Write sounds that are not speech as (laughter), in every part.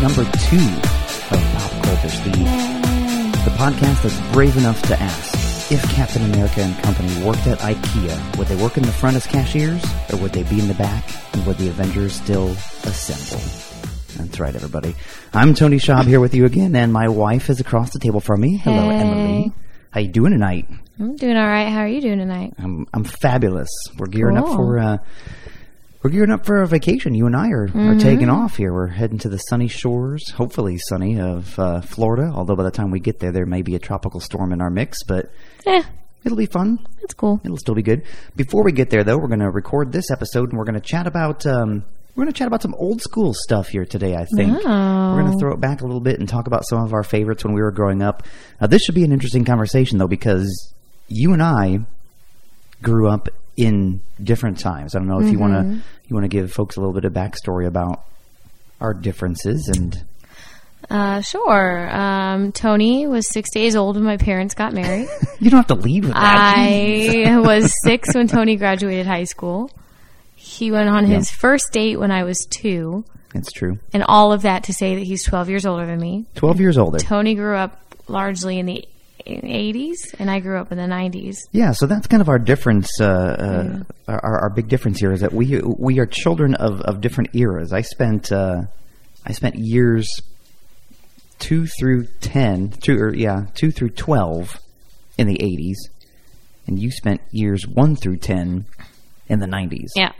number two of Pop Cultish, the, the podcast that's brave enough to ask if Captain America and company worked at IKEA, would they work in the front as cashiers, or would they be in the back, and would the Avengers still assemble? That's right, everybody. I'm Tony Schaub here with you again, and my wife is across the table from me. Hello, Hey. Emily. How you doing tonight? I'm doing all right. How are you doing tonight? I'm I'm fabulous. We're gearing up for uh, we're gearing up for a vacation. You and I are, are taking off here. We're heading to the sunny shores, hopefully sunny, of uh, Florida. Although by the time we get there, there may be a tropical storm in our mix, but Eh, it'll be fun. that's cool. It'll still be good. Before we get there, though, we're going to record this episode and we're going to chat about um, we're going to chat about some old school stuff here today. I think we're going to throw it back a little bit and talk about some of our favorites when we were growing up. Uh, this should be an interesting conversation, though, because you and I grew up in different times. I don't know if you want to you want to give folks a little bit of backstory about our differences and Uh, sure. Um, Tony was six days old when my parents got married. (laughs) you don't have to lead with that. I was (laughs) six when Tony graduated high school. He went on his first date when I was two, It's true. and all of that to say that he's 12 years older than me. Twelve years older. Tony grew up largely in the 80s, and I grew up in the 90s. Yeah, so that's kind of our difference. Uh, uh, our, our big difference here is that we we are children of, of different eras. I spent uh, I spent years two through ten, two or yeah, two through twelve in the eighties, and you spent years one through ten in the nineties. Yeah.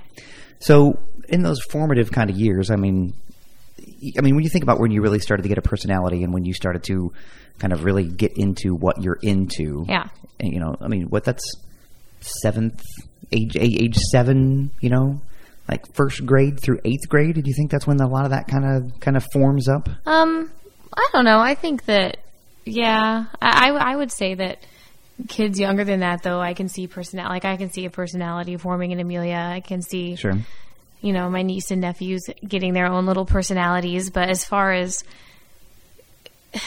So in those formative kind of years, I mean, I mean, when you think about when you really started to get a personality and when you started to kind of really get into what you're into, Yeah. and, you know, I mean, what that's seventh age, age, seven, you know, like first grade through eighth grade. Do you think that's when a lot of that kind of kind of forms up? Um, I don't know. I think that, yeah, I, I, I would say that kids younger than that, though, I can see personality. Like I can see a personality forming in Amelia. I can see, Sure. you know, my niece and nephews getting their own little personalities. But as far as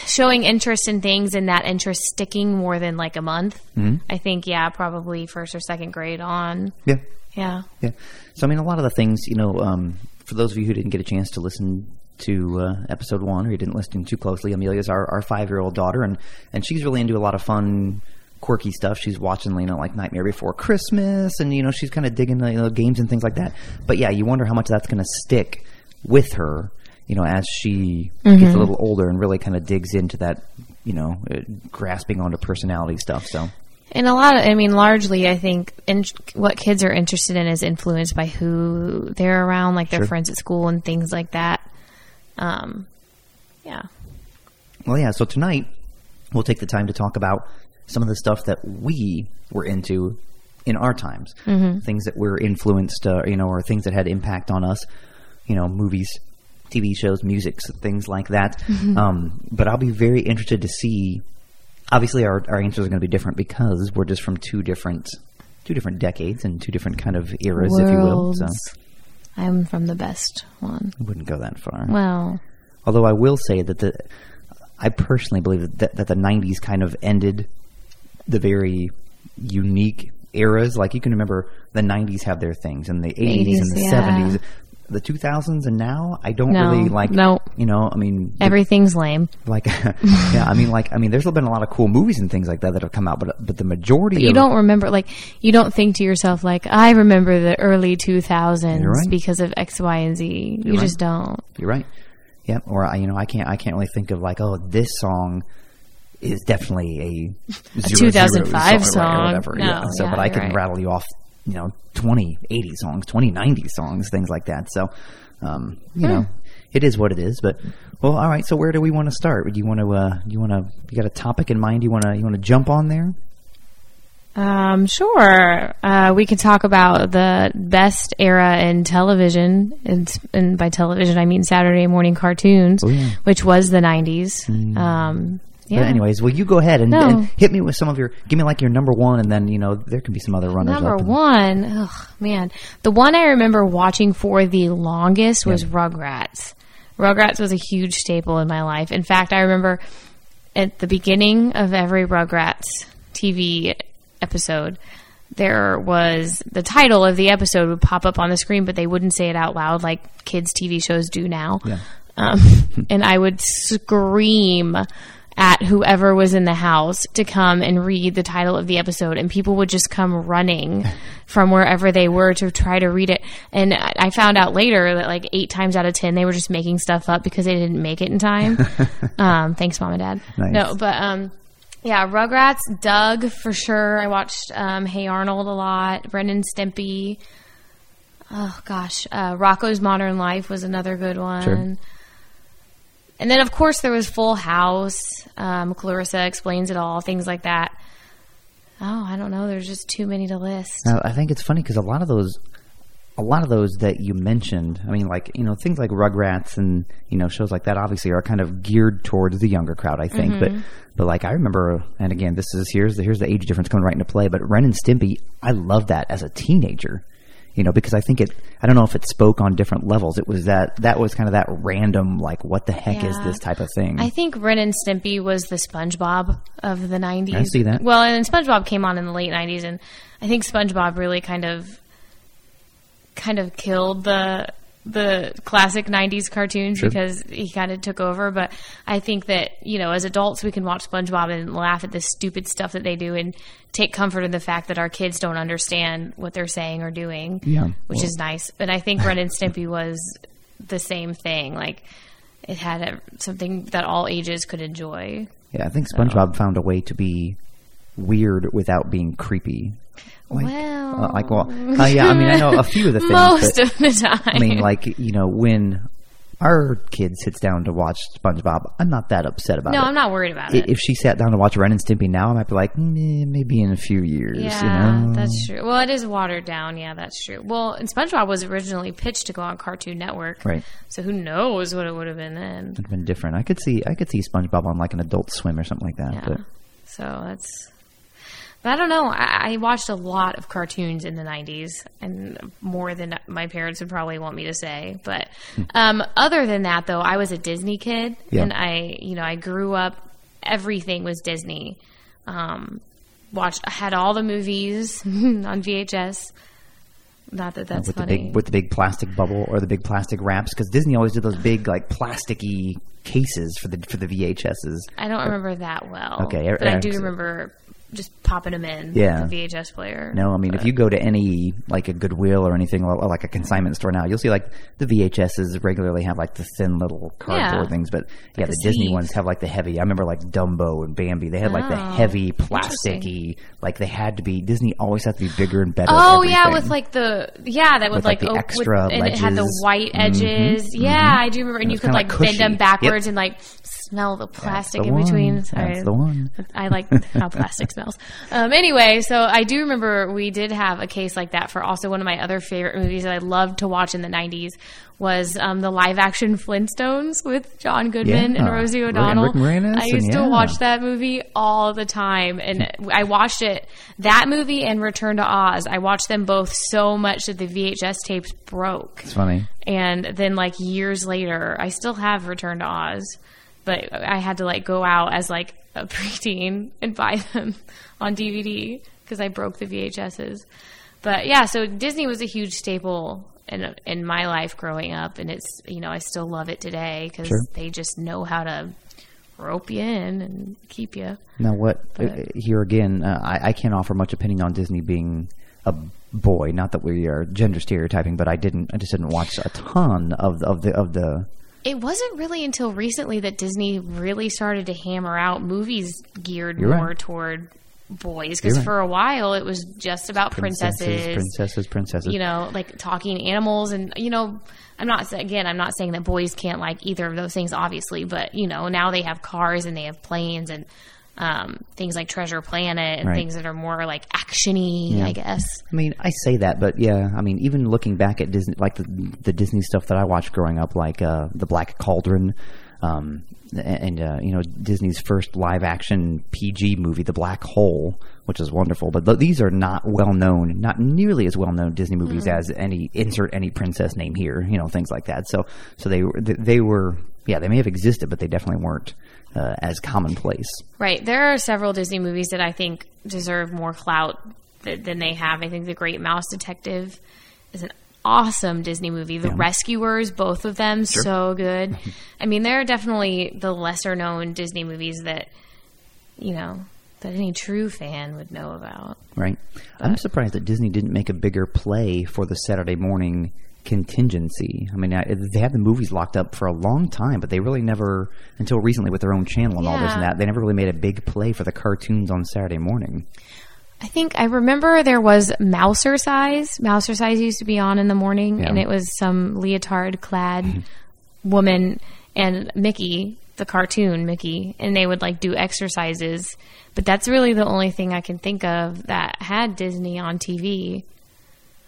showing interest in things and that interest sticking more than like a month, I think, yeah, probably first or second grade on. Yeah. Yeah. Yeah. So I mean, a lot of the things, you know, um, for those of you who didn't get a chance to listen to uh, episode one or you didn't listen too closely, Amelia's our, our five year old daughter, and and she's really into a lot of fun. Quirky stuff. She's watching, you know, like Nightmare Before Christmas, and you know, she's kind of digging the you know, games and things like that. But yeah, you wonder how much that's going to stick with her, you know, as she gets a little older and really kind of digs into that, you know, uh, grasping onto personality stuff. So And a lot of, I mean, largely, I think in, what kids are interested in is influenced by who they're around, like their Sure. friends at school and things like that. Um, yeah. Well, yeah. So tonight we'll take the time to talk about some of the stuff that we were into in our times, mm-hmm. things that were influenced, uh, you know, or things that had impact on us, you know, movies, TV shows, music, things like that. Um, but I'll be very interested to see. Obviously, our our answers are going to be different because we're just from two different two different decades and two different kind of eras, if you will. So I'm from the best one. I wouldn't go that far. Well, Although I will say that the, I personally believe that, that the '90s kind of ended the very unique eras. Like you can remember the '90s have their things, and the '80s, and the yeah. '70s, the 2000s, and now I don't No, really like. no. you know, I mean, everything's lame. like, (laughs) yeah, (laughs) I mean, like, I mean, there's been a lot of cool movies and things like that that have come out, but but the majority You of don't remember, like, you don't think to yourself, like, I remember the early 2000s right. because of X, Y, and Z. You right. just don't. You're right. Yep. Or I, you know, I can't, I can't really think of like, oh, this song is definitely a, (laughs) zero, 2005 zero song. or whatever. No, yeah. So, yeah, but I can right. rattle you off, you know, 20, 80 songs, 20, 90 songs, things like that. So, um, you know, it is what it is. But well, all right. So where do we want to start? Do you want to, uh, you want to, you got a topic in mind? You want to, you want to jump on there? Um, sure. Uh, we could talk about the best era in television, and, and by television I mean Saturday morning cartoons, Oh, yeah. which was the '90s. Um, yeah. But anyways, well, you go ahead and, No. and hit me with some of your, give me like your number one, and then you know there can be some other runners Number one, oh man, the one I remember watching for the longest was Rugrats. Rugrats was a huge staple in my life. In fact, I remember at the beginning of every Rugrats TV episode, there was the title of the episode would pop up on the screen, but they wouldn't say it out loud like kids' TV shows do now. Yeah. um, (laughs) and I would scream at whoever was in the house to come and read the title of the episode, and people would just come running (laughs) from wherever they were to try to read it. And I found out later that like eight times out of ten, they were just making stuff up because they didn't make it in time. (laughs) um, thanks, mom and dad. Nice. No, but um, yeah, Rugrats, Doug for sure. I watched um, Hey Arnold a lot. Ren and Stimpy. Oh gosh, uh, Rocko's Modern Life was another good one. Sure. And then, of course, there was Full House. Um, Clarissa explains it all, things like that. Oh, I don't know. There's just too many to list. Now, I think it's funny because a lot of those, a lot of those that you mentioned, I mean, like you know, things like Rugrats and you know shows like that, obviously are kind of geared towards the younger crowd. I think, Mm-hmm. but but like I remember, and again, this is here's the here's the age difference coming right into play. But Ren and Stimpy, I loved that as a teenager. You know, because I think it. I don't know if it spoke on different levels. It was that that was kind of that random, like, what the heck is this type of thing? I think Ren and Stimpy was the SpongeBob of the 90s. I see that. Well, and then SpongeBob came on in the late 90s, and I think SpongeBob really kind of kind of killed the the classic 90s cartoons Sure. because he kind of took over but i think that you know as adults we can watch spongebob and laugh at the stupid stuff that they do and take comfort in the fact that our kids don't understand what they're saying or doing Yeah. which Well- is nice and i think ren and stimpy (laughs) was the same thing like it had a, something that all ages could enjoy yeah, I think SpongeBob found a way to be weird without being creepy. Like, well uh, like well, uh, yeah. I mean, I know a few of the (laughs) things. most but, of the time I mean, like you know, when our kid sits down to watch SpongeBob, I'm not that upset about no it. No, I'm not worried about I- it If she sat down to watch Ren and Stimpy now, I might be like, "Meh, maybe in a few years. Yeah, you know? that's true. Well, it is watered down. Yeah, that's true. Well, and SpongeBob was originally pitched to go on Cartoon Network, Right. So who knows what it would have been then? It'd been different. I could see, I could see SpongeBob on like an Adult Swim or something like that. Yeah. But So that's. But I don't know. I, I watched a lot of cartoons in the '90s, and more than my parents would probably want me to say. But um, other than that, though, I was a Disney kid, Yeah. and I, you know, I grew up. Everything was Disney. Um, watched. I had all the movies (laughs) on VHS. Not that that's with funny. the big with the big plastic bubble or the big plastic wraps, because Disney always did those big like plasticky cases for the for the VHSs. I don't remember that well. Okay, er- but I do er- remember just popping them in. Yeah. the VHS player. No, I mean, if you go to any like a Goodwill or anything or like a consignment store now, you'll see like the VHSs regularly have like the thin little cardboard Yeah. things, but yeah, Like the Disney ones have like the heavy. I remember like Dumbo and Bambi. They had like the Oh, heavy plasticky, like they had to be. Disney always had to be bigger and better. Oh yeah, with like the yeah that would With, like, like, the op- extra with, and it had the white Mhm, edges. Yeah, I do remember, and It you could like like, bend them backwards Yep. and like smell the plastic the in between. one. Sorry. That's the one. (laughs) I like how plastic smells. Um, anyway, so I do remember we did have a case like that for also one of my other favorite movies that I loved to watch in the '90s was um, the live action (laughs) Flintstones with John Goodman and Rosie O'Donnell. Rick Moranis I used and to watch that movie all the time, and I watched it that movie and Return to Oz. I watched them both so much that the VHS tapes broke. It's funny. And then like years later, I still have Return to Oz, but I had to like go out as like a (laughs) preteen and buy them on DVD because I broke the VHSs. But yeah, so Disney was a huge staple in in my life growing up, and it's you know I still love it today because Sure. they just know how to rope you in and keep you. Now, what But- uh, here again? Uh, I, I can't offer much opinion on Disney being a boy. Not that we are gender stereotyping, but I didn't. I just didn't watch a ton of of the of the. It wasn't really until recently that Disney really started to hammer out movies geared You're right. more toward boys. Because right. for a while it was just about princesses, princesses, princesses. you know, like talking animals. And, you know, I'm not, again, I'm not saying that boys can't like either of those things, obviously, but, you know, now they have cars and they have planes and um, things like Treasure Planet and Right. things that are more like actiony, Yeah. I guess. I mean, I say that, but yeah, I mean, even looking back at Disney, like the, the Disney stuff that I watched growing up, like uh, the Black Cauldron, um, and uh, you know Disney's first live action PG movie, The Black Hole, which is wonderful. But th- these are not well known, not nearly as well known Disney movies as any insert any princess name here, you know, things like that. So, so they, they were yeah, they may have existed, but they definitely weren't uh, as commonplace. Right. There are several Disney movies that I think deserve more clout th- than they have. I think The Great Mouse Detective is an awesome Disney movie. The Yeah. Rescuers, both of them, so good. (laughs) I mean, there are definitely the lesser known Disney movies that, you know, that any true fan would know about. Right. I'm surprised that Disney didn't make a bigger play for the Saturday morning contingency. I mean, I, they had the movies locked up for a long time, but they really never, until recently with their own channel and all this and that, they never really made a big play for the cartoons on Saturday morning. I think I remember there was Mousercise. Mouser Size used to be on in the morning, Yeah. and it was some leotard clad woman and Mickey, the cartoon Mickey, and they would like do exercises. But that's really the only thing I can think of that had Disney on TV.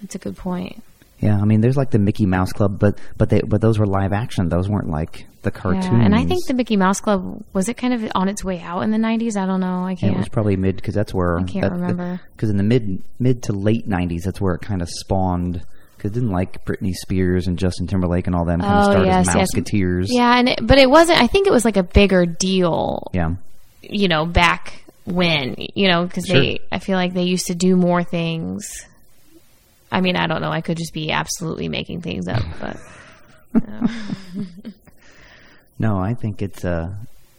That's a good point. Yeah, I mean, there's like the Mickey Mouse Club, but but they but those were live action. Those weren't like the cartoons. Yeah, and I think the Mickey Mouse Club was it kind of on its way out in the '90s. I don't know. I can't. it was probably mid because that's where I can't remember. Because in the mid mid to late '90s, that's where it kind of spawned. Because didn't like Britney Spears and Justin Timberlake and all them kind of Oh, start yes, as yes. Mouseketeers. yeah, and it, but it wasn't. I think it was like a bigger deal yeah. you know, back when, you know, because Sure. they, I feel like they used to do more things. I mean, I don't know. I could just be absolutely making things up, but (laughs) No, I think it's uh,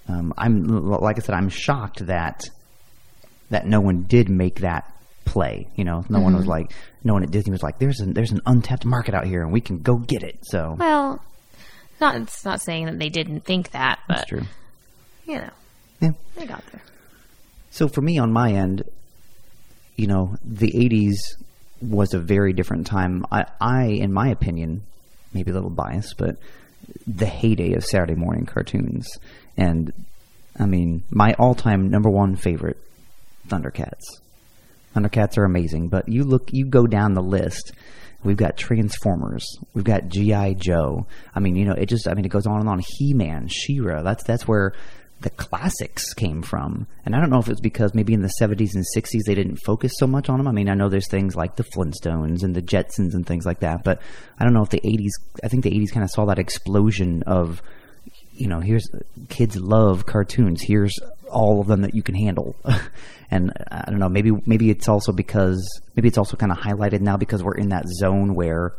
um, I'm like I said, I'm shocked that that no one did make that play. You know, no one Mm-hmm. was like, no one at Disney was like, there's an there's an untapped market out here and we can go get it. So well, not it's not saying that they didn't think that, that's but true. you know, Yeah. they got there. So for me on my end, you know, the '80s was a very different time. I, I, in my opinion, maybe a little biased, but the heyday of Saturday morning cartoons. And I mean, my all-time number one favorite, Thundercats. Thundercats are amazing, but you look, you go down the list. We've got Transformers. We've got GI Joe. I mean, you know, it just, I mean, it goes on and on. He Man, She-Ra. That's that's where the classics came from. And I don't know if it's because maybe in the 70s and 60s they didn't focus so much on them. I mean, I know there's things like the Flintstones and the Jetsons and things like that, but I don't know if the 80s. I think the 80s kind of saw that explosion of you know, here's kids love cartoons. Here's all of them that you can handle. (laughs) and I don't know, maybe maybe it's also because maybe it's also kind of highlighted now because we're in that zone where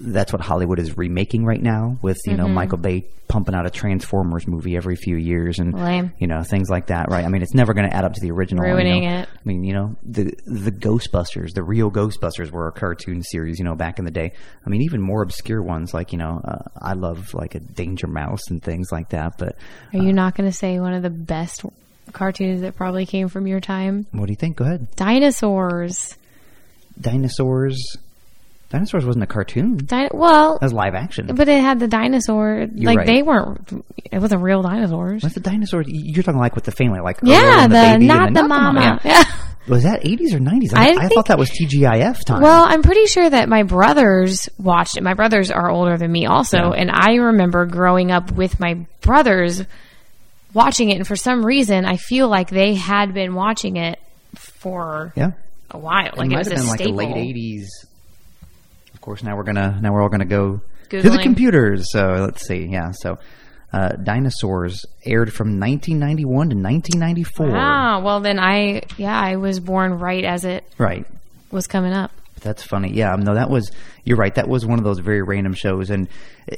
that's what Hollywood is remaking right now with, you know, Michael Bay pumping out a Transformers movie every few years and Lame. you know, things like that, right? I mean, it's never going to add up to the original. you Ruining know. it. I mean, you know, the the Ghostbusters, the real Ghostbusters were a cartoon series, you know, back in the day. I mean, even more obscure ones like, you know, uh, I love like a Danger Mouse and things like that. But Are you not going to say one of the best cartoons that probably came from your time? what do you think? Go ahead. Dinosaurs. Dinosaurs. Dinosaurs wasn't a cartoon. Di- well, That was live action. but it had the dinosaur. like right. they weren't. It wasn't real dinosaurs. What's the dinosaurs? You're talking like with the family, like Yeah, and the, baby not the mama. Yeah. Yeah. (laughs) Was that 80s or 90s? I, I I think- thought that was TGIF time. Well, I'm pretty sure that my brothers watched it. My brothers are older than me also, Yeah. and I remember growing up with my brothers watching it and for some reason I feel like they had been watching it for yeah. a while. Like it it, was have a been like staple. the late 80s. Course, now we're gonna now we're all gonna go to the computers. So let's see. Yeah. So uh, Dinosaurs aired from 1991 to 1994. Ah, well then I yeah, I was born right as it Right. was coming up. That's funny. Yeah, no, that was you're right. That was one of those very random shows, and uh,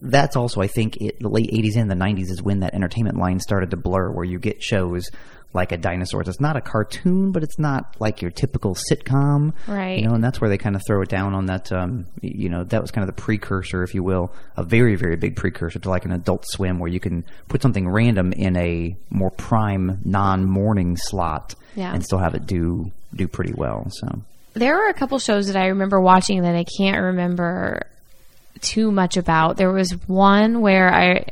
that's also I think it, the late '80s and the '90s is when that entertainment line started to blur, where you get shows like a dinosaurs. It's not a cartoon, but it's not like your typical sitcom, Right. You know, and that's where they kind of throw it down on that. Um, you know, that was kind of the precursor, if you will, a very very big precursor to like an Adult Swim, where you can put something random in a more prime non-morning slot, Yeah. and still have it do do pretty well. So. There were a couple shows that I remember watching that I can't remember too much about. There was one where I,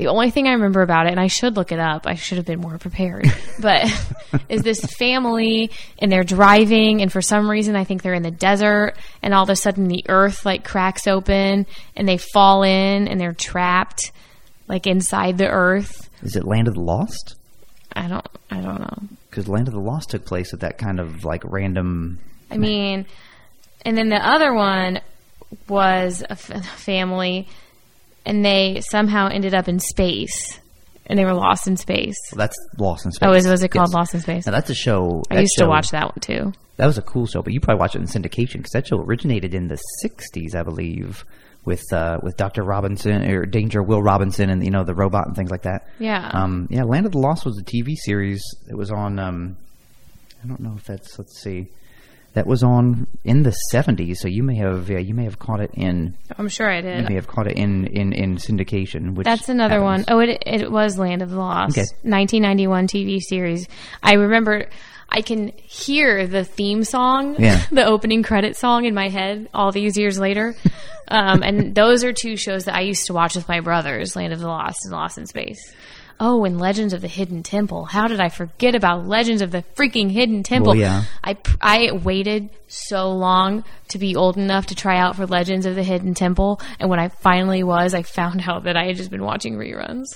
the only thing I remember about it, and I should look it up. I should have been more prepared. (laughs) But (laughs) is this family and they're driving, and for some reason I think they're in the desert, and all of a sudden the earth like cracks open, and they fall in, and they're trapped like inside the earth. Is it Land of the Lost? I don't, I don't know. Because Land of the Lost took place at that kind of like random. I mean, and then the other one was a f- family, and they somehow ended up in space. and they were lost in space. That's Lost in Space. Oh, is was it called Yes. Lost in Space? Now that's a show. I used to watch that one too. That was a cool show, but you probably watched it in syndication because that show originated in the '60s, I believe, with uh, with Doctor Robinson or Danger Will Robinson and you know the robot and things like that. Yeah. Um, yeah. Land of the Lost was a TV series. It was on. Um, I don't know if that's. Let's see. That was on in the '70s, so you may have you may have caught it in I'm sure I did you may have caught it in in, in syndication. Which That's another happens. one. Oh, it it was Land of the Lost, Okay. 1991 TV series. I remember. I can hear the theme song, Yeah. (laughs) the opening credit song in my head all these years later. (laughs) um, and those are two shows that I used to watch with my brothers, Land of the Lost and Lost in Space. Oh, and Legends of the Hidden Temple. How did I forget about Legends of the freaking Hidden Temple? Well, yeah. I I waited so long to be old enough to try out for Legends of the Hidden Temple, and when I finally was, I found (laughs) out that I had just been watching reruns.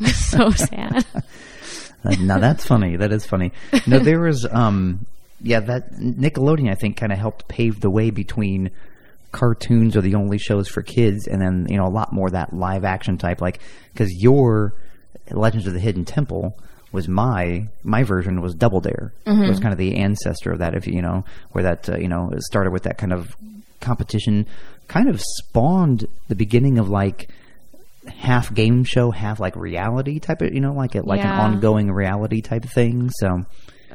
(laughs) (laughs) so sad. Now that's funny. That is funny. No, there was, um, yeah, that Nickelodeon I think kind of helped pave the way between cartoons are the only shows for kids, and then you know a lot more that live action type, like because your Legends of the Hidden Temple was my my version was Double Dare. It was kind of the ancestor of that, if you know, where that uh, you know it started with that kind of competition, kind of spawned the beginning of like half game show, half like reality type of, you know, like a, like Yeah. an ongoing reality type of thing. So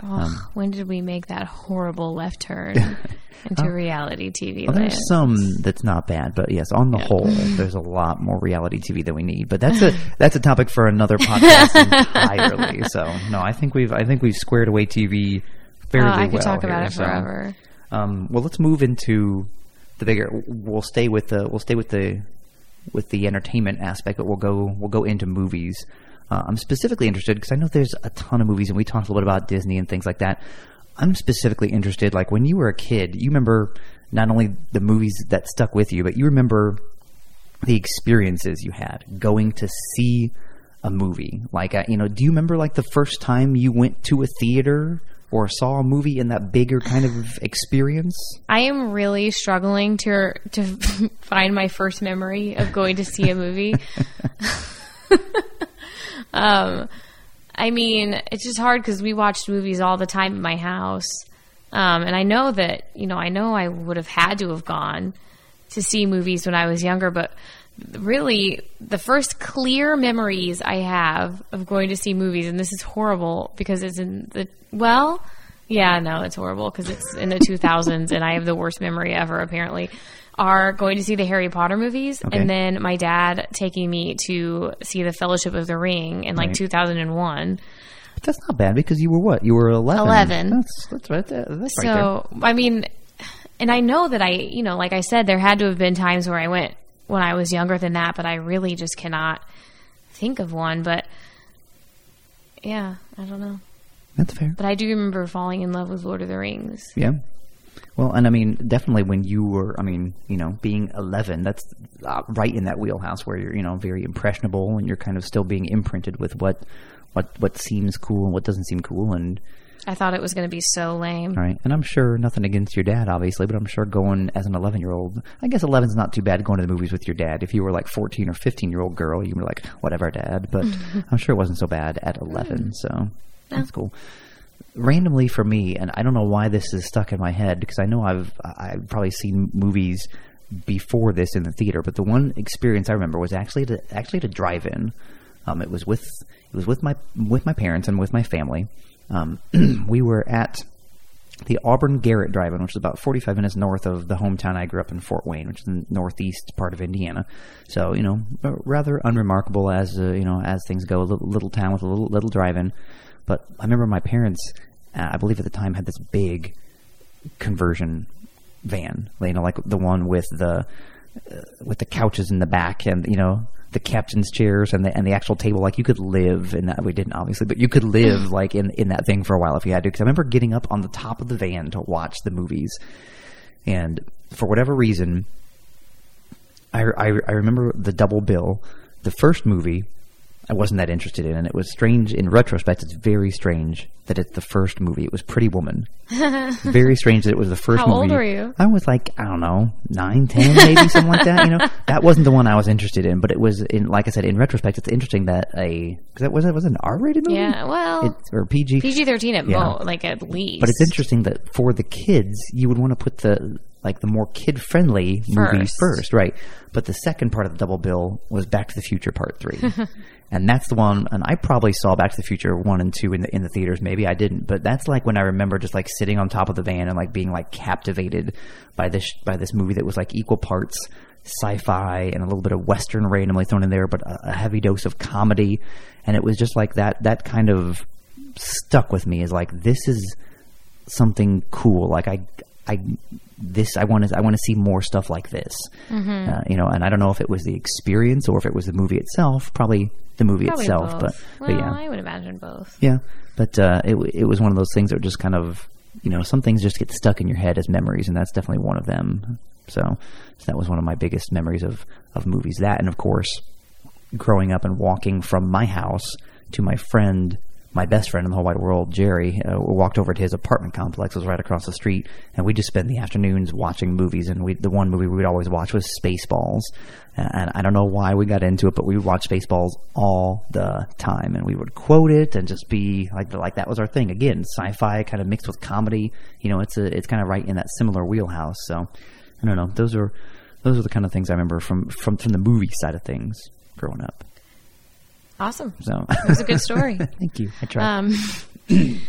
Oh, when did we make that horrible left turn (laughs) into um, reality TV well, there's some that's not bad, but yes, on the whole, (laughs) there's a lot more reality TV than we need. But that's a (laughs) that's a topic for another podcast entirely. So no, I think we've I think we've squared away TV fairly Oh, I well. could talk about here, it so, forever. Um, well, let's move into the bigger. We'll stay with the we'll stay with the with the entertainment aspect, but we'll go we'll go into movies. Uh, I'm specifically interested because I know there's a ton of movies, and we talked a little bit about Disney and things like that. I'm specifically interested, like when you were a kid, you remember not only the movies that stuck with you, but you remember the experiences you had going to see a movie. Like, uh, you know, do you remember like the first time you went to a theater or saw a movie in that bigger kind of experience? I am really struggling to to (laughs) find my first memory of going to see a movie. (laughs) um, I mean, it's just hard because we watched movies all the time at my house, um, and I know that you know I know I would have had to have gone to see movies when I was younger, but really the first clear memories I have of going to see movies, and this is horrible because it's in the well. Yeah, no, it's horrible because it's in the 2000s and I have the worst memory ever, apparently. Are going to see the Harry Potter movies Okay. and then my dad taking me to see the Fellowship of the Ring in like Right. 2001. But that's not bad because you were what? You were 11. 11. That's, that's right there. That's right there. So, I mean, and I know that I, you know, like I said, there had to have been times where I went when I was younger than that, but I really just cannot think of one. But yeah, I don't know. That's fair. But I do remember falling in love with Lord of the Rings. Yeah. Well, and I mean, definitely when you were, I mean, you know, being 11, that's uh, right in that wheelhouse where you're, you know, very impressionable and you're kind of still being imprinted with what, what, what seems cool and what doesn't seem cool. And, I thought it was going to be so lame. right. And I'm sure nothing against your dad, obviously, but I'm sure going as an 11 year old, I guess 11's not too bad going to the movies with your dad. If you were like 14 or 15 year old girl, you were like, whatever, dad. But (laughs) I'm sure it wasn't so bad at 11. So that's cool. Randomly for me, and I don't know why this is stuck in my head because I know I've I've probably seen movies before this in the theater, but the one experience I remember was actually to actually to drive in. Um, it was with it was with my with my parents and with my family. Um, (clears throat) we were at the Auburn Garrett Drive-In, which is about 45 minutes north of the hometown I grew up in, Fort Wayne, which is in the northeast part of Indiana. So you know, rather unremarkable as uh, you know as things go, a little, little town with a little little drive-in. But I remember my parents, uh, I believe at the time, had this big conversion van, you know, like the one with the uh, with the couches in the back and you know the captain's chairs and the and the actual table. Like you could live in that. We didn't obviously, but you could live like in in that thing for a while if you had to. Because I remember getting up on the top of the van to watch the movies, and for whatever reason, I I, I remember the double bill. The first movie I wasn't that interested in. And it was strange in retrospect. It's very strange that it's the first movie. It was Pretty Woman. (laughs) very strange that it was the first How movie. old were you? I was like I don't know nine, ten, maybe something like that. You know, (laughs) that wasn't the one I was interested in. But it was in like I said in retrospect, it's interesting that a because that was it was an R rated movie. Yeah, well, It, or PG. PG thirteen at Yeah. mo like at least. But it's interesting that for the kids, you would want to put the like the more kid friendly movie First. first, right? But the second part of the double bill was Back to the Future Part Three, (laughs) and that's the one. And I probably saw Back to the Future one and two in the in the theaters. Maybe I didn't, but that's like when I remember just like sitting on top of the van and like being like captivated by this by this movie that was like equal parts sci-fi and a little bit of western randomly thrown in there, but a, a heavy dose of comedy. And it was just like that. That kind of stuck with me. Is like this is something cool. Like I, I, this I want to I want to see more stuff like this. Mm-hmm. Uh, you know, and I don't know if it was the experience or if it was the movie itself. Probably the movie Probably itself, both. but well, but yeah, I would imagine both. yeah. But uh, it it was one of those things that just kind of you know some things just get stuck in your head as memories, and that's definitely one of them. So, so that was one of my biggest memories of of movies. That and of course, growing up and walking from my house to my friend, my best friend in the whole wide world, Jerry. Uh, walked over to his apartment complex, it was right across the street, and we just spent the afternoons watching movies. And we, the one movie we would always watch was Spaceballs. And I don't know why we got into it, but we would watch Spaceballs all the time, and we would quote it and just be like, like that was our thing. Again, sci-fi kind of mixed with comedy. You know, it's a, it's kind of right in that similar wheelhouse. So I don't know. Those are those are the kind of things I remember from from from the movie side of things growing up. Awesome. So It was a good story. (laughs) thank you. I tried. Um, (clears throat)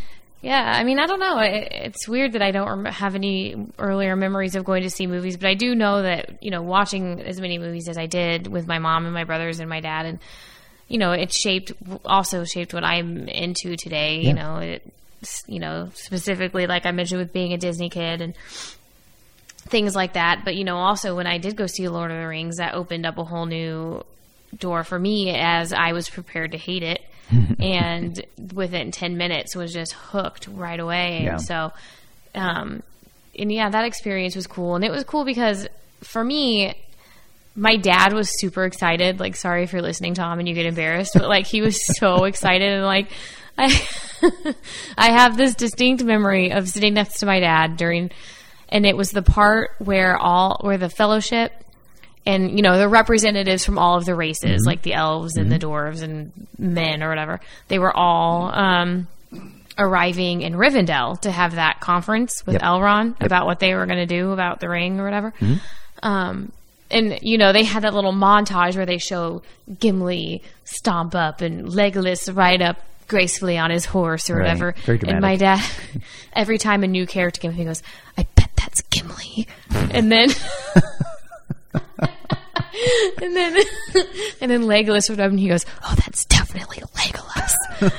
yeah, I mean, I don't know. It, it's weird that I don't have any earlier memories of going to see movies, but I do know that you know watching as many movies as I did with my mom and my brothers and my dad, and you know, it shaped also shaped what I'm into today. Yeah. You know, it you know specifically like I mentioned with being a Disney kid and things like that. But you know, also when I did go see Lord of the Rings, that opened up a whole new door for me as I was prepared to hate it. (laughs) and within 10 minutes was just hooked right away. Yeah. And so, um, and yeah, that experience was cool. And it was cool because for me, my dad was super excited. Like, sorry if you're listening, Tom, and you get embarrassed, but like he was so (laughs) excited and like I (laughs) I have this distinct memory of sitting next to my dad during and it was the part where all where the fellowship and you know the representatives from all of the races like the elves and the dwarves and men or whatever they were all um arriving in Rivendell to have that conference with Yep. Elrond about what they were going to do about the ring or whatever. Um, and you know they had that little montage where they show Gimli stomp up and Legolas ride up gracefully on his horse or Right. whatever. And my dad, (laughs) every time a new character came, he goes, "I bet that's Gimli," and then. (laughs) (laughs) And then, (laughs) and then Legolas would up and he goes, "Oh, that's definitely Legolas."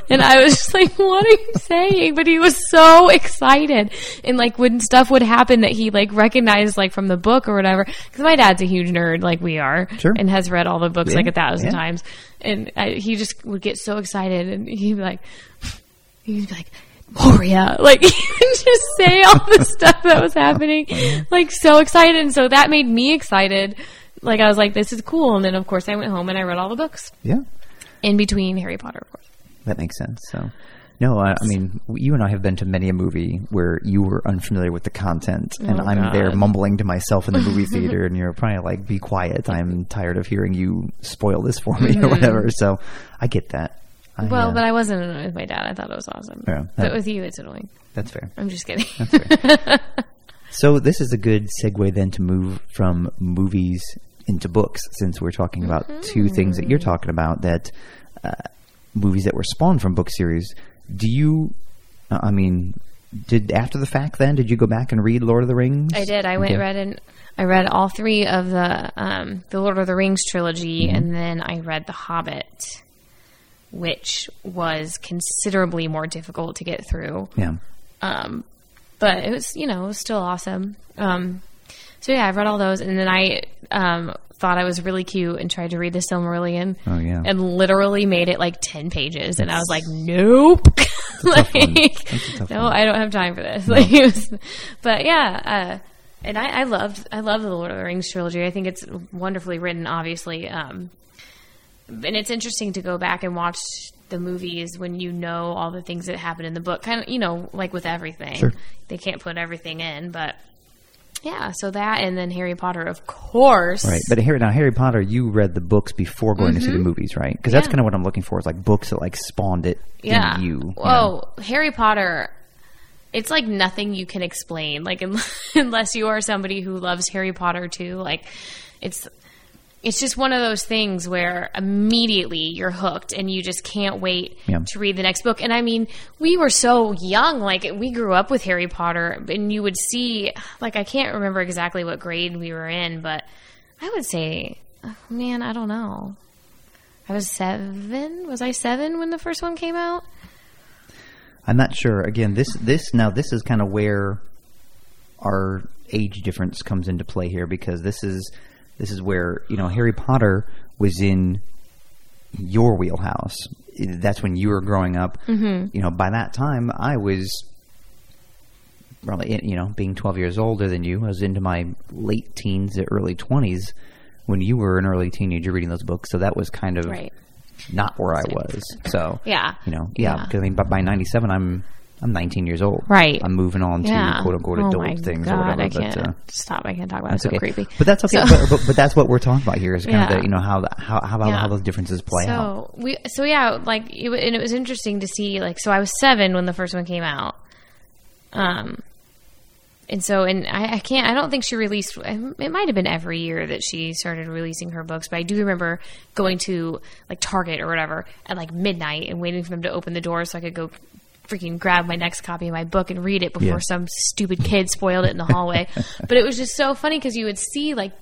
(laughs) and I was just like, "What are you saying?" But he was so excited, and like when stuff would happen that he like recognized like from the book or whatever. Because my dad's a huge nerd, like we are, Sure. and has read all the books like a thousand yeah. times. And I, he just would get so excited, and he'd be like, he'd be like. Moria, like he would just say all the stuff that was happening, like so excited, and so that made me excited. Like I was like, "This is cool," and then of course I went home and I read all the books yeah, in between Harry Potter, of course. that makes sense. So. No, I, I mean, you and I have been to many a movie where you were unfamiliar with the content, and Oh, I'm there mumbling to myself in the movie (laughs) theater, and you're probably like, "Be quiet! I'm tired of hearing you spoil this for me or whatever." So, I get that. I, Mm-hmm. Well, uh, but I wasn't annoyed with my dad. I thought it was awesome. Yeah. But with you, it's annoying. that's fair. I'm just kidding. (laughs) So this is a good segue then to move from movies into books, since we're talking about two things that you're talking about that uh, movies that were spawned from book series. Do you? Uh, I mean, did after the fact then did you go back and read Lord of the Rings? I did. I went Okay. read and I read all three of the um, the Lord of the Rings trilogy, and then I read The Hobbit, which was considerably more difficult to get through. Yeah. Um, but it was, you know, it was still awesome. Um, so yeah, I've read all those, and then I um, thought I was really cute and tried to read the Silmarillion. Oh, yeah. and literally made it like ten pages, and I was like, nope. (laughs) like, That's no, one. I don't have time for this. Like, it was, but yeah, uh, and I, I loved, I love the Lord of the Rings trilogy. I think it's wonderfully written. Obviously, um, and it's interesting to go back and watch the movies when you know all the things that happen in the book. Kind of, you know, like with everything, Sure. they can't put everything in, but yeah. So that, and then Harry Potter, of course, Right, but Harry now Harry Potter, you read the books before going to see the movies, right? Because that's Mm-hmm. Kind of what I'm looking for is like books that like spawned it yeah. in you. you know? Whoa, Harry Potter. It's like nothing you can explain. Like (laughs) unless you are somebody who loves Harry Potter too. Like it's it's just one of those things where immediately you're hooked and you just can't wait Yeah. to read the next book. And I mean, we were so young. Like we grew up with Harry Potter, and you would see. Like I can't remember exactly what grade we were in, but I would say, oh, man, I don't know. I was seven. Was I seven when the first one came out? I'm not sure. Again, this this now this is kind of where our age difference comes into play here because this is this is where you know Harry Potter was in your wheelhouse. That's when you were growing up. Mm-hmm. You know, by that time I was probably you know being 12 years older than you. I was into my late teens, to early 20s when you were an early teenager reading those books. So that was kind of Right. not where I was. So Yeah. you know, yeah, Yeah. I mean, but by '97, I'm I'm 19 years old. Right. I'm moving on to Yeah. quote unquote oh adult my things God, or whatever. I can't but uh, stop. I can't talk about it. that's It's so okay. creepy. But that's okay. So- but, but, but that's what we're talking about here is kind of the, you know how the, how how, Yeah. how those differences play out. So we, so yeah, like, it, and it was interesting to see, like, so I was seven when the first one came out. Um, and so, and I, I can't, I don't think she released, it might have been every year that she started releasing her books, but I do remember going to, like, Target or whatever at, like, midnight and waiting for them to open the door so I could go freaking grab my next copy of my book and read it before Yeah. some stupid kid spoiled it in the hallway. (laughs) but it was just so funny because you would see, like,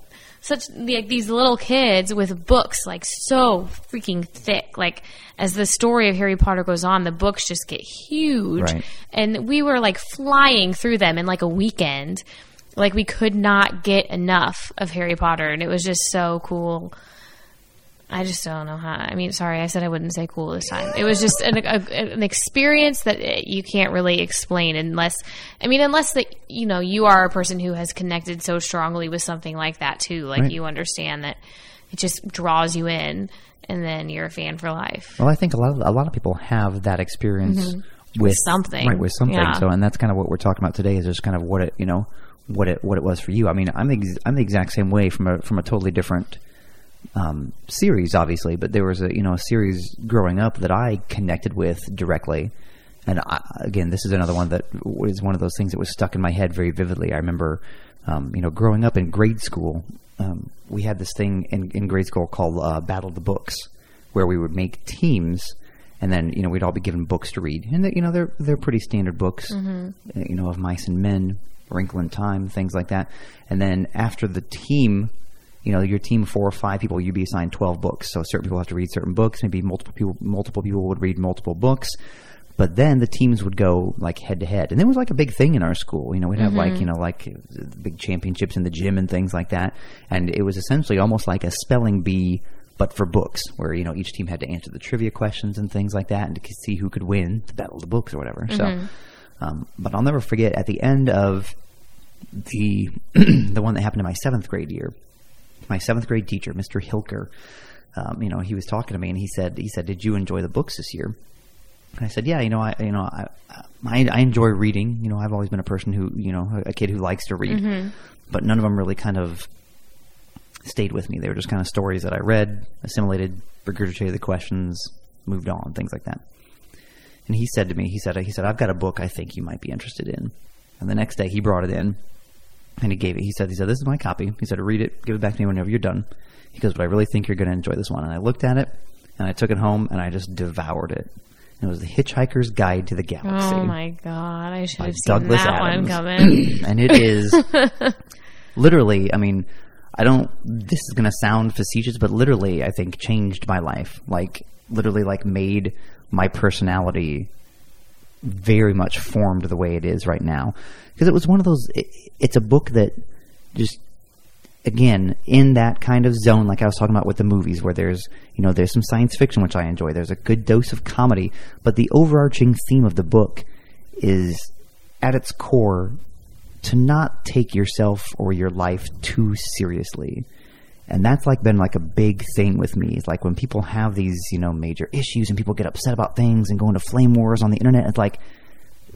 such like these little kids with books like so freaking thick like as the story of harry potter goes on the books just get huge Right. and we were like flying through them in like a weekend like we could not get enough of harry potter and it was just so cool I just don't know how. I mean, sorry, I said I wouldn't say cool this time. It was just an, a, an experience that you can't really explain unless, I mean, unless that you know you are a person who has connected so strongly with something like that too. Like Right. you understand that it just draws you in, and then you're a fan for life. Well, I think a lot of a lot of people have that experience mm-hmm. with something. right? With something. Yeah. So, and that's kind of what we're talking about today. Is just kind of what it you know what it what it was for you. I mean, I'm the I'm the exact same way from a from a totally different um, series, obviously, but there was a you know a series growing up that I connected with directly. And I, again, this is another one that was one of those things that was stuck in my head very vividly. I remember, um, you know, growing up in grade school, um, we had this thing in, in grade school called uh, Battle of the Books, where we would make teams, and then you know we'd all be given books to read, and you know they're they're pretty standard books, uh, you know, of mice and men, Wrinkle in Time, things like that. And then after the team you know, your team of four or five people, you'd be assigned twelve books. So certain people have to read certain books. Maybe multiple people, multiple people would read multiple books. But then the teams would go like head to head, and it was like a big thing in our school. You know, we'd have like you know like big championships in the gym and things like that. And it was essentially almost like a spelling bee, but for books, where you know each team had to answer the trivia questions and things like that, and to see who could win the battle of the books or whatever. So, um, but I'll never forget at the end of the (clears throat) the one that happened in my seventh grade year my seventh grade teacher, Mr. Hilker, um, you know, he was talking to me and he said, he said, did you enjoy the books this year? And I said, yeah, you know, I, you know, I, I, I enjoy reading. You know, I've always been a person who, you know, a kid who likes to read, but none of them really kind of stayed with me. They were just kind of stories that I read, assimilated, regurgitated the questions, moved on, things like that. And he said to me, he said, he said, I've got a book I think you might be interested in. And the next day he brought it in and he gave it. He said, he said, this is my copy. He said, read it, give it back to me whenever you're done. He goes, but I really think you're going to enjoy this one. And I looked at it and I took it home and I just devoured it. It was The Hitchhiker's Guide to the Galaxy Oh my god, I should have seen Douglas that Adams. one coming. (clears throat) and it is (laughs) literally, I mean, I don't, this is going to sound facetious, but literally, I think changed my life. Like, literally, like, made my personality very much formed the way it is right now. Because it was one of those, it, it's a book that just, again, in that kind of zone, like I was talking about with the movies, where there's, you know, there's some science fiction, which I enjoy. There's a good dose of comedy, but the overarching theme of the book is, at its core, to not take yourself or your life too seriously. and that's like been like a big thing with me. It's like when people have these, you know, major issues and people get upset about things and go into flame wars on the internet, it's like,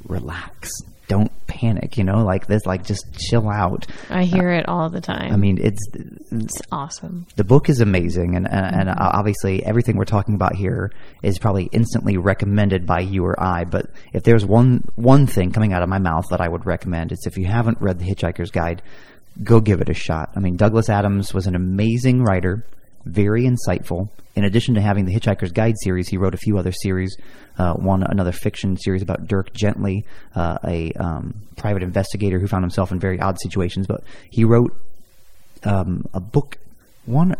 relax. Don't panic, you know, like this, like just chill out. I hear uh, it all the time. I mean, it's, it's awesome. the book is amazing, and uh, and, and obviously everything we're talking about here is probably instantly recommended by you or I. But if there's one one thing coming out of my mouth that I would recommend, it's if you haven't read The Hitchhiker's Guide, go give it a shot. I mean, Douglas Adams was an amazing writer, very insightful. In addition to having the Hitchhiker's Guide series, he wrote a few other series. Uh, one another fiction series about Dirk Gently, uh, a um, private investigator who found himself in very odd situations. But he wrote um, a book, one,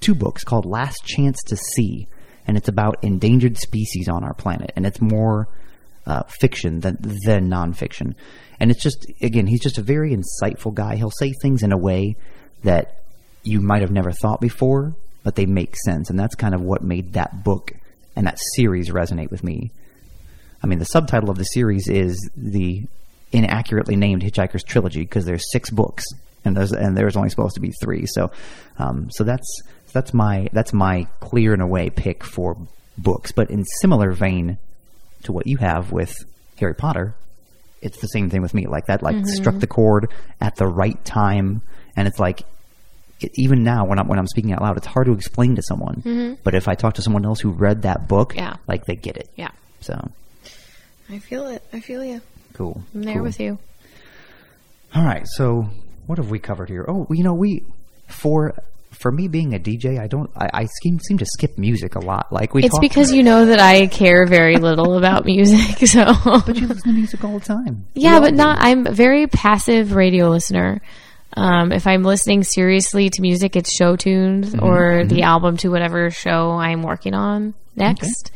two books called Last Chance to See, and it's about endangered species on our planet, and it's more uh, fiction than than nonfiction. And it's just again, he's just a very insightful guy. He'll say things in a way that you might have never thought before, but they make sense, and that's kind of what made that book and that series resonate with me. I mean, the subtitle of the series is the inaccurately named Hitchhiker's Trilogy because there's six books, and there's and there's only supposed to be three. So, um, so that's that's my that's my clear and away pick for books. But in similar vein to what you have with Harry Potter, it's the same thing with me. Like that, like struck the chord at the right time, and it's like even now when I'm when I'm speaking out loud, it's hard to explain to someone. Mm-hmm. But if I talk to someone else who read that book, Yeah. like they get it. Yeah. So I feel it. I feel you. cool. I'm there cool. with you. All right. So what have we covered here? Oh, you know, we for for me being a DJ, I don't. I, I seem seem to skip music a lot. Like we. It's because you know that I care very little about music, (laughs) so But you listen to music all the time. Yeah, but do. not. I'm a very passive radio listener. Um, if I'm listening seriously to music, it's show tunes Mm-hmm, or the album to whatever show I'm working on next.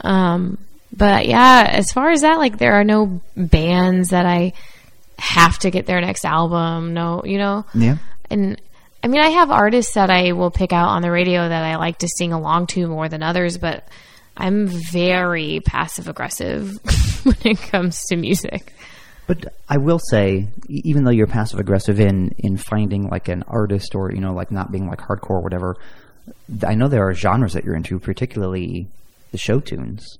Um, but yeah, as far as that, like there are no bands that I have to get their next album. No, you know, Yeah. and I mean, I have artists that I will pick out on the radio that I like to sing along to more than others, but I'm very passive aggressive (laughs) when it comes to music. But I will say, even though you're passive aggressive in in finding like an artist or you know like not being like hardcore or whatever, I know there are genres that you're into, particularly the show tunes.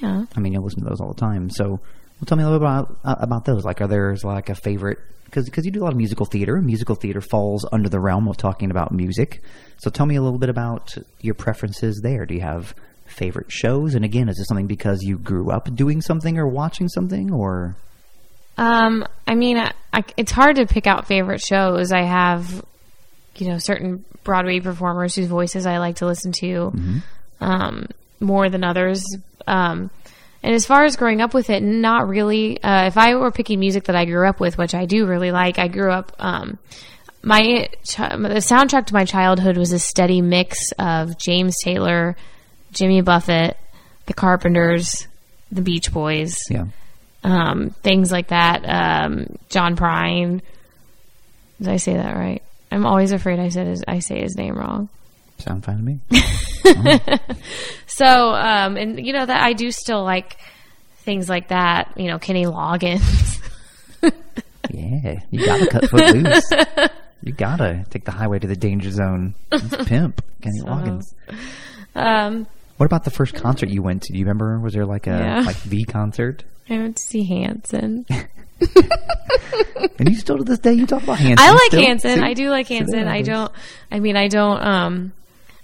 Yeah. I mean, you listen to those all the time. So, well, tell me a little bit about uh, about those. Like, are there like a favorite? Because because you do a lot of musical theater. Musical theater falls under the realm of talking about music. So, tell me a little bit about your preferences there. Do you have favorite shows? And again, is this something because you grew up doing something or watching something, or Um, I mean, I, I, it's hard to pick out favorite shows. I have, you know, certain Broadway performers whose voices I like to listen to um, more than others. Um, and as far as growing up with it, not really. Uh, if I were picking music that I grew up with, which I do really like, I grew up. Um, my chi- the soundtrack to my childhood was a steady mix of James Taylor, Jimmy Buffett, The Carpenters, The Beach Boys yeah? Um, things like that. Um, John Prine. Did I say that right? I'm always afraid I said his, I say his name wrong. Sound fine to me. (laughs) So, um, and you know that I do still like things like that. You know, Kenny Loggins. (laughs) yeah, you gotta cut foot loose. (laughs) You gotta take the highway to the danger zone. It's pimp, Kenny Loggins. um, What about the first concert you went to? Do you remember? Was there like a Yeah. like the concert? I went to see Hanson. (laughs) (laughs) And you still to this day you talk about Hanson. I like still? Hanson. See? I do like Hanson. I don't. I mean, I don't. Um,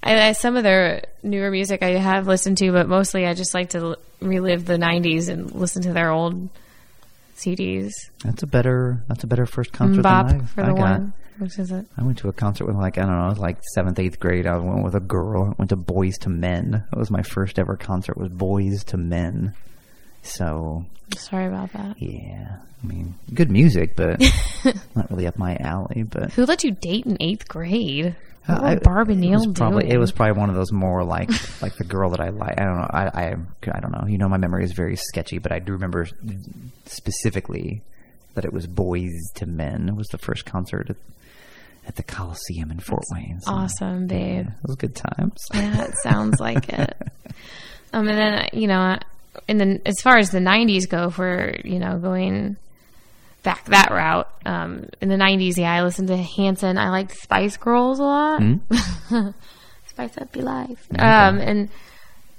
I, I some of their newer music I have listened to, but mostly I just like to l- relive the '90s and listen to their old CDs. That's a better. That's a better first concert Bop than I, for I the got. one. Which is it? I went to a concert with like I don't know, it was like seventh, eighth grade. I went with a girl. I went to Boyz II Men. That was my first ever concert. Was Boyz II Men. So Sorry about that. yeah, I mean, good music, but (laughs) not really up my alley. But Who let you date in eighth grade? Uh, what I- Barb and it Neil was probably doing? it was probably one of those more like (laughs) like the girl that I like. I don't know. I, I I don't know. You know, my memory is very sketchy, but I do remember specifically that it was Boyz II Men. It was the first concert at, the Coliseum in Fort Wayne. So, awesome, babe. yeah, was good times. Yeah, it sounds like it. (laughs) Um, and then you know, and then as far as the '90s go, for you know going back that route. Um, in the '90s, yeah, I listened to Hanson. I liked Spice Girls a lot. (laughs) Spice up your life. Um, and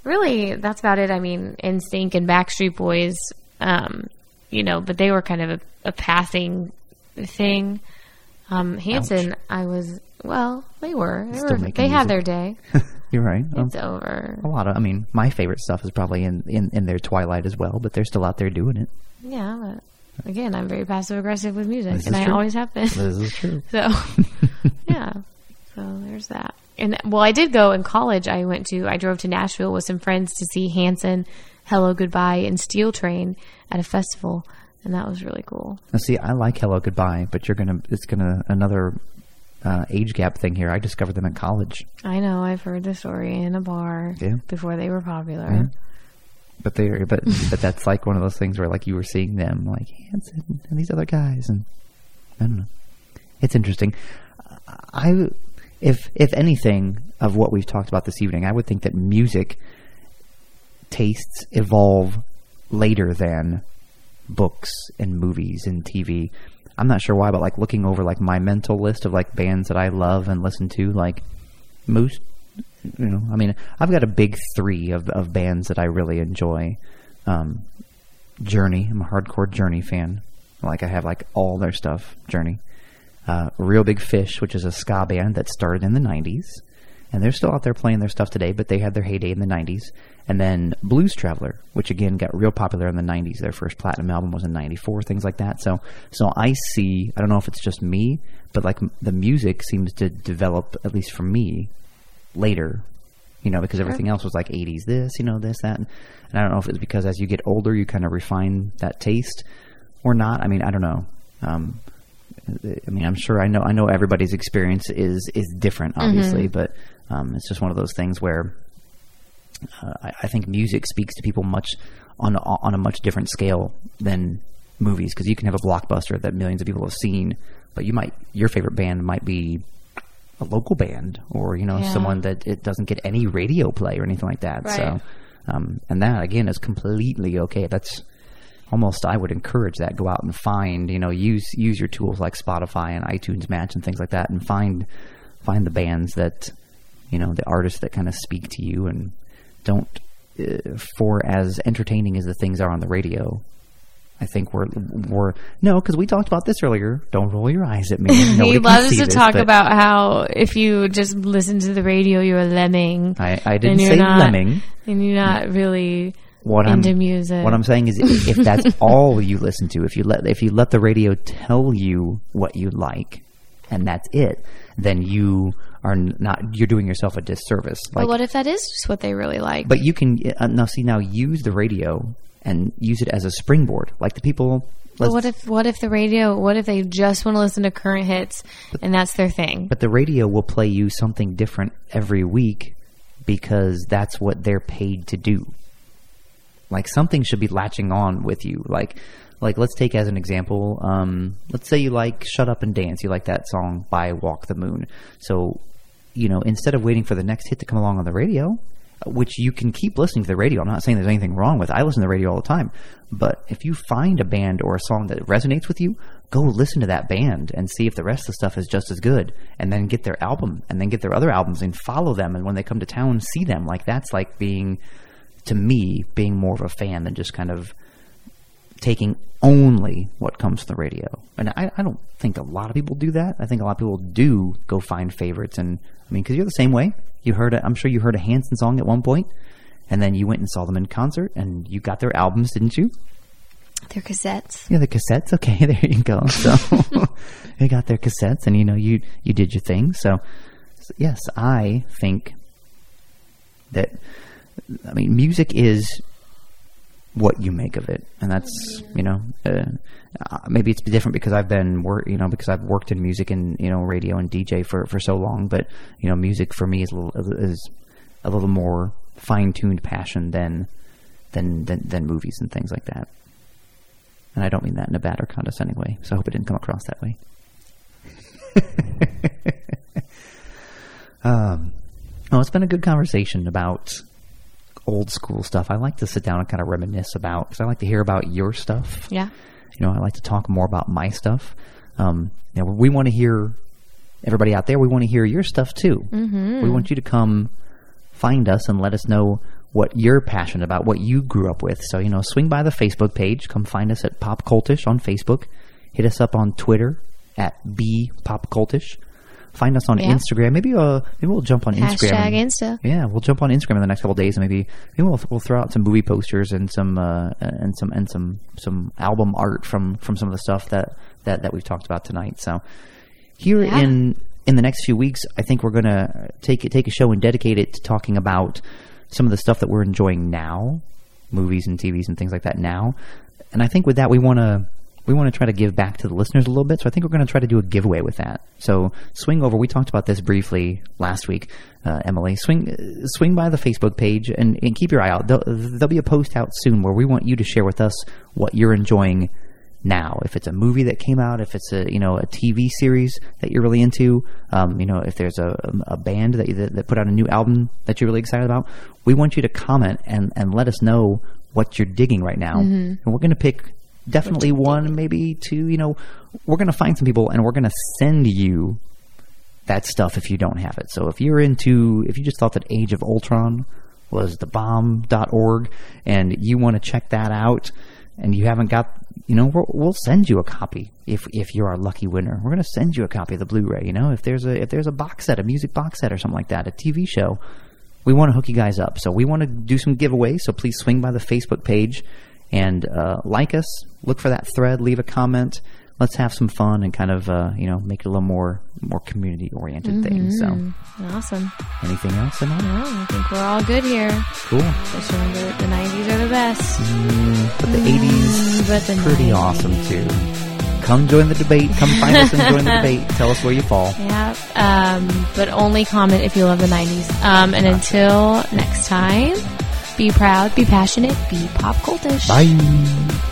really, that's about it. I mean, NSYNC and Backstreet Boys. Um, you know, but they were kind of a, a passing thing. Um, Hanson, I was well. They were. They, Still were, making they had music. their day. (laughs) You're right. Um, It's over. a lot of, I mean, my favorite stuff is probably in, in, in their twilight as well, but they're still out there doing it. Yeah, but again, I'm very passive aggressive with music, This and I true. always have been. This is true. (laughs) So, yeah. So there's that. And well, I did go in college. I went to, I drove to Nashville with some friends to see Hanson, Hellogoodbye, and Steel Train at a festival, and that was really cool. Now, see, I like Hellogoodbye, but you're gonna, it's gonna another uh, age gap thing here. I discovered them in college, I know I've heard the story in a bar Yeah. before they were popular. Yeah. but they're, but but that's like one of those things where like you were seeing them like Hanson and these other guys, and I don't know. It's interesting. I, if if anything of what we've talked about this evening, I would think that music tastes evolve later than books and movies and TV. I'm not sure why, but like looking over like my mental list of like bands that I love and listen to, like most, you know, I mean, I've got a big three of of bands that I really enjoy. Um, Journey, I'm a hardcore Journey fan. Like I have like all their stuff. Journey, uh, Reel Big Fish, which is a ska band that started in the '90s, and they're still out there playing their stuff today. But they had their heyday in the '90s. And then Blues Traveler, which again got real popular in the '90s. Their first platinum album was in '94, things like that. So, so I see. I don't know if it's just me, but like the music seems to develop, at least for me, later you know, because everything else was like 80s this, you know, this, that. And, and I don't know if it's because as you get older, you kind of refine that taste or not. I mean, I don't know. Um, I mean, I'm sure I know, I know everybody's experience is, is different, obviously, but, um, it's just one of those things where, uh, I, I think music speaks to people much on, a- on a much different scale than movies. Cause you can have a blockbuster that millions of people have seen, but you might, your favorite band might be a local band or you know Yeah. someone that it doesn't get any radio play or anything like that. Right. So, um, and that again is completely okay. That's almost I would encourage that. Go out and find you know use use your tools like Spotify and iTunes Match and things like that, and find find the bands that you know the artists that kind of speak to you and don't. Uh, for as entertaining as the things are on the radio, I think we're we're no because we talked about this earlier. Don't roll your eyes at me. (laughs) He loves to this, talk but- about how if you just listen to the radio, you're a lemming. I, I didn't say not, lemming. and you're not really What into I'm music. what I'm saying is, if that's (laughs) all you listen to, if you let if you let the radio tell you what you like, and that's it, then you are not you're doing yourself a disservice. Like, but what if that is just what they really like? but you can uh, now see now use the radio and use it as a springboard, like the people. But what if what if the radio? What if they just want to listen to current hits and that's their thing? But the radio will play you something different every week because that's what they're paid to do. Like something should be latching on with you. Like, like let's take as an example. Um, let's say you like "Shut Up and Dance." You like that song by Walk the Moon. So, you know, instead of waiting for the next hit to come along on the radio, which you can keep listening to the radio. I'm not saying there's anything wrong with. it. I listen to the radio all the time. But if you find a band or a song that resonates with you, go listen to that band and see if the rest of the stuff is just as good. And then get their album and then get their other albums and follow them. And when they come to town, see them. Like that's like being, to me, being more of a fan than just kind of taking only what comes to the radio. And I, I don't think a lot of people do that. I think a lot of people do go find favorites. And I mean, because you're the same way. You heard, a, I'm sure you heard a Hanson song at one point, and then you went and saw them in concert, and you got their albums, didn't you? Their cassettes. Yeah, the cassettes. Okay, (laughs) there you go. So (laughs) you got their cassettes, and you know you you did your thing. So so yes, I think that I mean music is what you make of it, and that's you know uh, uh, maybe it's different because I've been work you know because I've worked in music and you know radio and DJ for for so long, but you know music for me is a little, is a little more fine tuned passion than than than than movies and things like that. And I don't mean that in a bad or condescending way, so I hope it didn't come across that way. (laughs) um, well, it's been a good conversation about old school stuff. I like to sit down and kind of reminisce about because I like to hear about your stuff Yeah. You know, I like to talk more about my stuff. Um, you know, we want to hear everybody out there. We want to hear your stuff too. Mm-hmm. We want you to come find us and let us know what you're passionate about, what you grew up with. So, you know, swing by the Facebook page. Come find us at Pop Cultish on Facebook. Hit us up on Twitter at B Pop Cultish. Find us on Yeah. Instagram. Maybe uh, maybe we'll jump on Instagram. And- Insta. Yeah, we'll jump on Instagram in the next couple days, and maybe maybe we'll we'll throw out some movie posters and some uh, and some and some some album art from from some of the stuff that that that we've talked about tonight. So here Yeah. in in the next few weeks, I think we're gonna take take a show and dedicate it to talking about some of the stuff that we're enjoying now, movies and TVs and things like that now. And I think with that, we want to we want to try to give back to the listeners a little bit. So I think we're going to try to do a giveaway with that. So swing over. We talked about this briefly last week, uh, Emily. Swing swing by the Facebook page and, and keep your eye out. There'll, there'll be a post out soon where we want you to share with us what you're enjoying now. If it's a movie that came out, if it's a you know a TV series that you're really into, um, you know if there's a, a band that, that that put out a new album that you're really excited about, we want you to comment and and let us know what you're digging right now, and we're going to pick definitely one, maybe two. You know, we're going to find some people and we're going to send you that stuff if you don't have it. So if you're into, if you just thought that Age of Ultron was the bomb.org and you want to check that out and you haven't got, you know, we'll, we'll send you a copy if, if you're our lucky winner. We're going to send you a copy of the Blu-ray, you know, if there's a, if there's a box set, a music box set or something like that, a TV show, we want to hook you guys up. So we want to do some giveaways. So please swing by the Facebook page and uh, like us, look for that thread, leave a comment. Let's have some fun and kind of uh, you know make it a little more more community oriented thing. So Awesome. anything else? Emma? No, I think we're all good here. Cool. Just remember that the 90s are the best. But the '80s But the pretty 90s. awesome too. Come join the debate. Come find us and join the (laughs) debate. Tell us where you fall. Yeah, um, but only comment if you love the 90s. Um, and until next time, be proud, be passionate, be pop cultish. Bye.